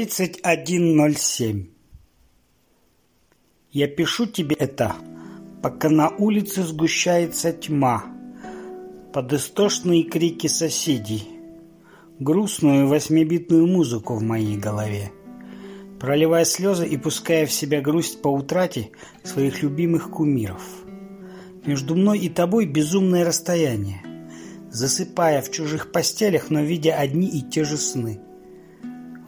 31.07 Я пишу тебе это, пока на улице сгущается тьма, под истошные крики соседей, грустную восьмибитную музыку в моей голове, проливая слезы и пуская в себя грусть по утрате своих любимых кумиров. Между мной и тобой безумное расстояние, засыпая в чужих постелях, но видя одни и те же сны –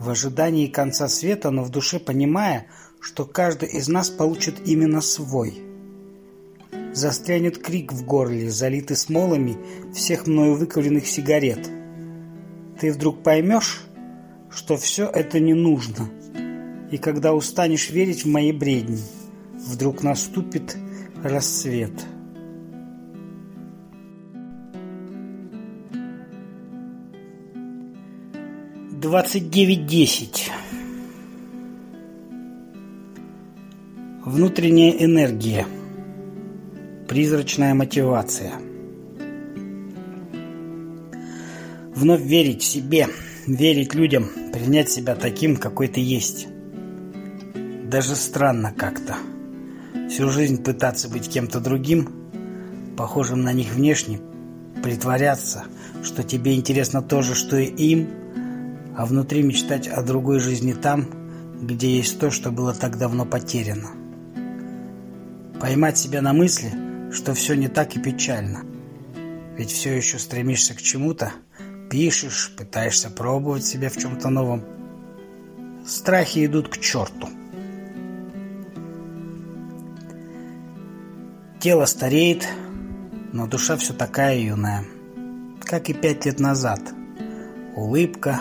в ожидании конца света, но в душе понимая, что каждый из нас получит именно свой. Застрянет крик в горле, залитый смолами всех мною выкуренных сигарет. Ты вдруг поймешь, что все это не нужно, и когда устанешь верить в мои бредни, вдруг наступит рассвет». 29.10 Внутренняя энергия. Призрачная мотивация. Вновь верить себе, верить людям, принять себя таким, какой ты есть. Даже странно как-то. Всю жизнь пытаться быть кем-то другим, похожим на них внешне, притворяться, что тебе интересно то же, что и им – а внутри мечтать о другой жизни там, где есть то, что было так давно потеряно. Поймать себя на мысли, что все не так и печально. Ведь все еще стремишься к чему-то, пишешь, пытаешься пробовать себя в чем-то новом. Страхи идут к черту. Тело стареет, но душа все такая юная, как и пять лет назад. Улыбка,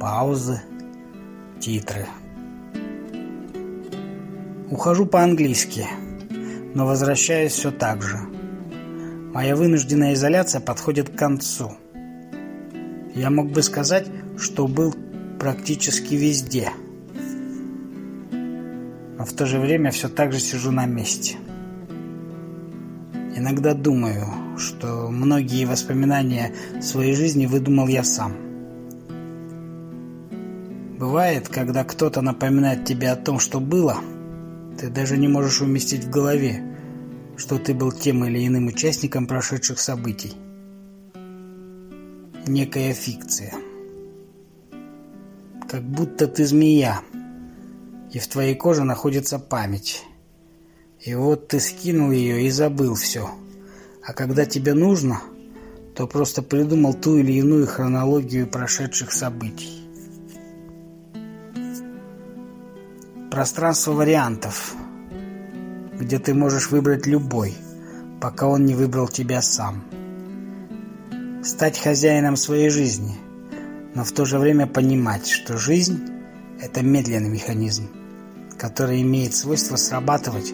паузы, титры. Ухожу по-английски, но возвращаюсь все так же. Моя вынужденная изоляция подходит к концу. Я мог бы сказать, что был практически везде. Но в то же время все так же сижу на месте. Иногда думаю, что многие воспоминания своей жизни выдумал я сам – Бывает, когда кто-то напоминает тебе о том, что было, ты даже не можешь уместить в голове, что ты был тем или иным участником прошедших событий. Некая фикция. Как будто ты змея, и в твоей коже находится память. И вот ты скинул ее и забыл все. А когда тебе нужно, то просто придумал ту или иную хронологию прошедших событий. Пространство вариантов, где ты можешь выбрать любой, пока он не выбрал тебя сам. Стать хозяином своей жизни, но в то же время понимать, что жизнь – это медленный механизм, который имеет свойство срабатывать,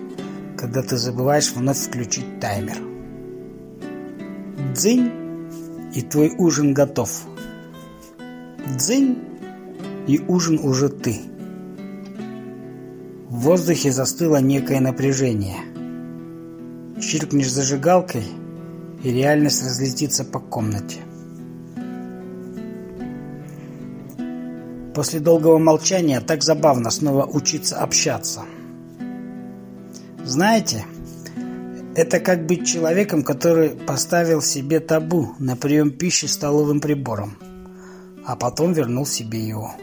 когда ты забываешь вновь включить таймер. Дзынь, и твой ужин готов. Дзынь, и ужин уже ты. В воздухе застыло некое напряжение. Чиркнешь зажигалкой, и реальность разлетится по комнате. После долгого молчания так забавно снова учиться общаться. Знаете, это как быть человеком, который поставил себе табу на прием пищи столовым прибором, а потом вернул себе его.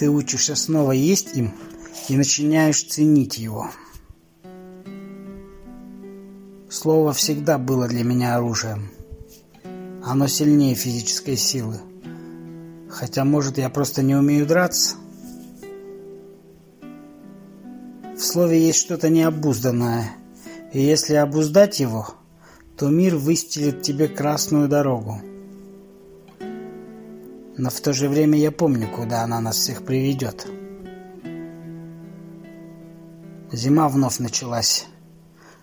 Ты учишься снова есть им и начинаешь ценить его. Слово всегда было для меня оружием. Оно сильнее физической силы. Хотя, может, я просто не умею драться. В слове есть что-то необузданное, и если обуздать его, то мир выстелит тебе красную дорогу но в то же время я помню, куда она нас всех приведет. Зима вновь началась,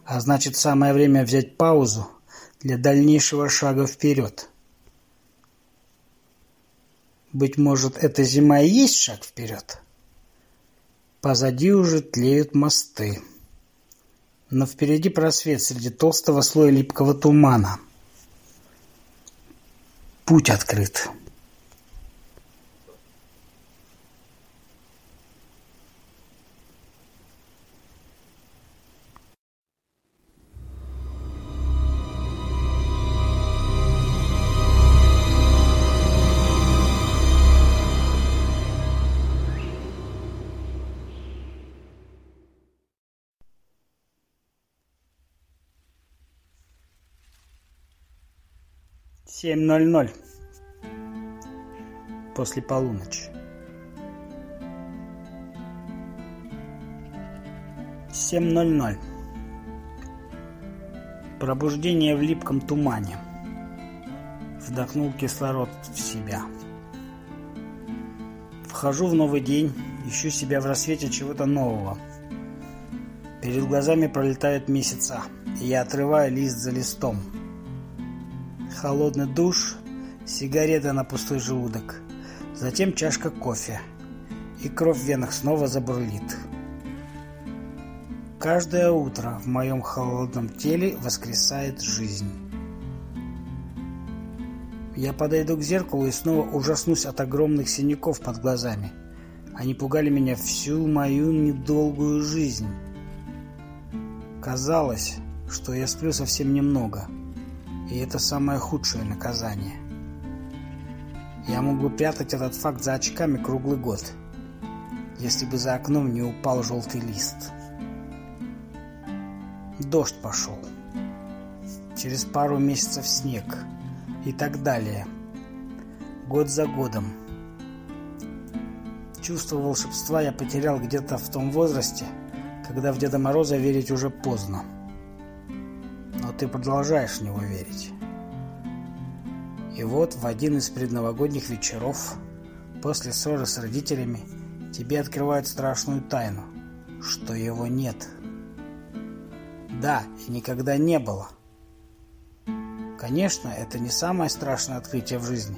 а значит самое время взять паузу для дальнейшего шага вперед. Быть может, эта зима и есть шаг вперед? Позади уже тлеют мосты. Но впереди просвет среди толстого слоя липкого тумана. Путь открыт. Семь ноль ноль. После полуночи. Семь ноль ноль. Пробуждение в липком тумане. Вдохнул кислород в себя. Вхожу в новый день, ищу себя в рассвете чего-то нового. Перед глазами пролетают месяца, и я отрываю лист за листом. Холодный душ, сигарета на пустой желудок, затем чашка кофе, и кровь в венах снова забурлит. Каждое утро в моем холодном теле воскресает жизнь. Я подойду к зеркалу и снова ужаснусь от огромных синяков под глазами. Они пугали меня всю мою недолгую жизнь. Казалось, что я сплю совсем немного, и это самое худшее наказание. Я мог бы прятать этот факт за очками круглый год, если бы за окном не упал желтый лист. Дождь пошел. Через пару месяцев снег. И так далее. Год за годом. Чувство волшебства я потерял где-то в том возрасте, когда в Деда Мороза верить уже поздно. Ты продолжаешь в него верить. И вот в один из предновогодних вечеров, после ссоры с родителями, тебе открывают страшную тайну, что его нет. Да, и никогда не было. Конечно, это не самое страшное открытие в жизни,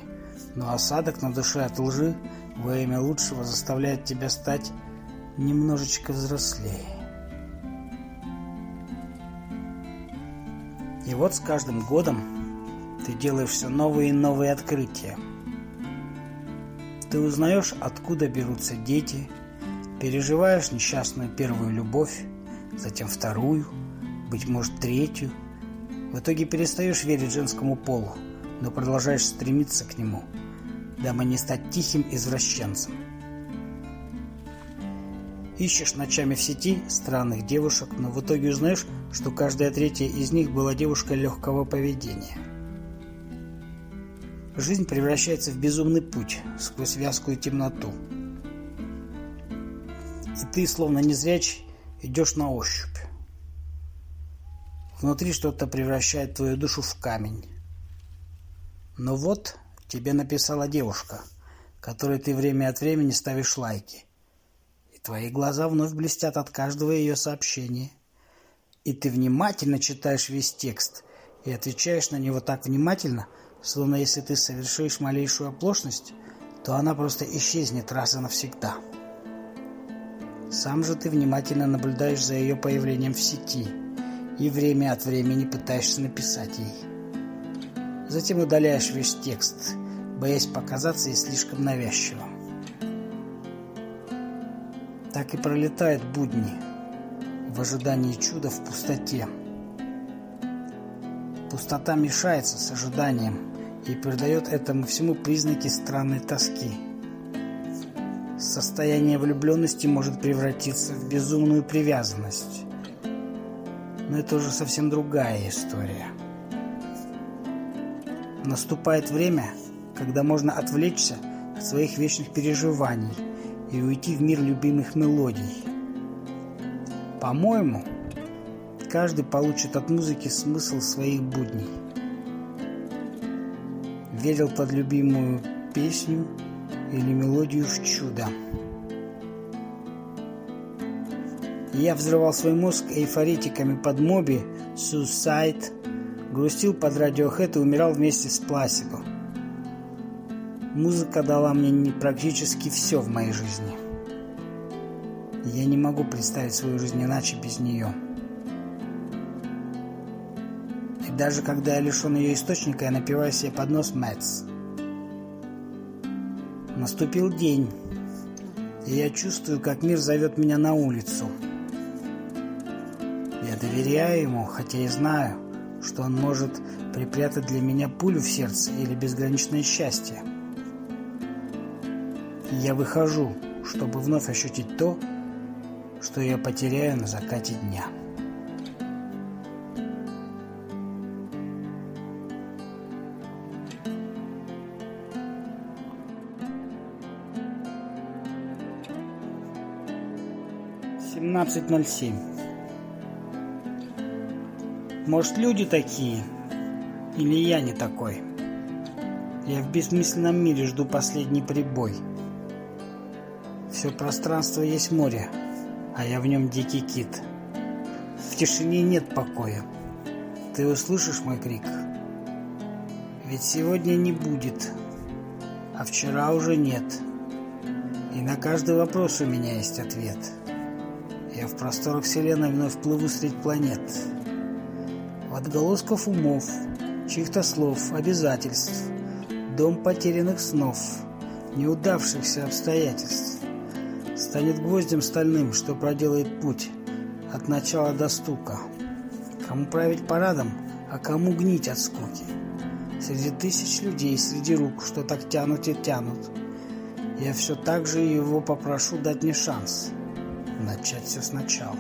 но осадок на душе от лжи во имя лучшего заставляет тебя стать немножечко взрослее. И вот с каждым годом ты делаешь все новые и новые открытия. Ты узнаешь, откуда берутся дети, переживаешь несчастную первую любовь, затем вторую, быть может третью. В итоге перестаешь верить женскому полу, но продолжаешь стремиться к нему, дабы не стать тихим извращенцем. Ищешь ночами в сети странных девушек, но в итоге узнаешь, что каждая третья из них была девушкой легкого поведения. Жизнь превращается в безумный путь сквозь вязкую темноту. И ты, словно незрячий, идешь на ощупь. Внутри что-то превращает твою душу в камень. Но вот тебе написала девушка, которой ты время от времени ставишь лайки. Твои глаза вновь блестят от каждого ее сообщения. И ты внимательно читаешь весь текст и отвечаешь на него так внимательно, словно если ты совершишь малейшую оплошность, то она просто исчезнет раз и навсегда. Сам же ты внимательно наблюдаешь за ее появлением в сети и время от времени пытаешься написать ей. Затем удаляешь весь текст, боясь показаться ей слишком навязчивым так и пролетают будни в ожидании чуда в пустоте. Пустота мешается с ожиданием и придает этому всему признаки странной тоски. Состояние влюбленности может превратиться в безумную привязанность. Но это уже совсем другая история. Наступает время, когда можно отвлечься от своих вечных переживаний – и уйти в мир любимых мелодий. По-моему, каждый получит от музыки смысл своих будней. Верил под любимую песню или мелодию в чудо. Я взрывал свой мозг эйфоретиками под Моби, Suicide, грустил под Radiohead и умирал вместе с Пласибо. Музыка дала мне практически все в моей жизни. Я не могу представить свою жизнь иначе без нее. И даже когда я лишен ее источника, я напиваю себе под нос Мэтс. Наступил день, и я чувствую, как мир зовет меня на улицу. Я доверяю ему, хотя и знаю, что он может припрятать для меня пулю в сердце или безграничное счастье. Я выхожу, чтобы вновь ощутить то, что я потеряю на закате дня. Семнадцать ноль семь. Может, люди такие? Или я не такой? Я в бессмысленном мире жду последний прибой – все пространство есть море, а я в нем дикий кит. В тишине нет покоя. Ты услышишь мой крик? Ведь сегодня не будет, а вчера уже нет. И на каждый вопрос у меня есть ответ. Я в просторах Вселенной вновь плыву средь планет. В отголосков умов, чьих-то слов, обязательств, Дом потерянных снов, неудавшихся обстоятельств, Станет гвоздем стальным, что проделает путь от начала до стука. Кому править парадом, а кому гнить от скуки. Среди тысяч людей, среди рук, что так тянут и тянут, я все так же его попрошу дать мне шанс начать все сначала.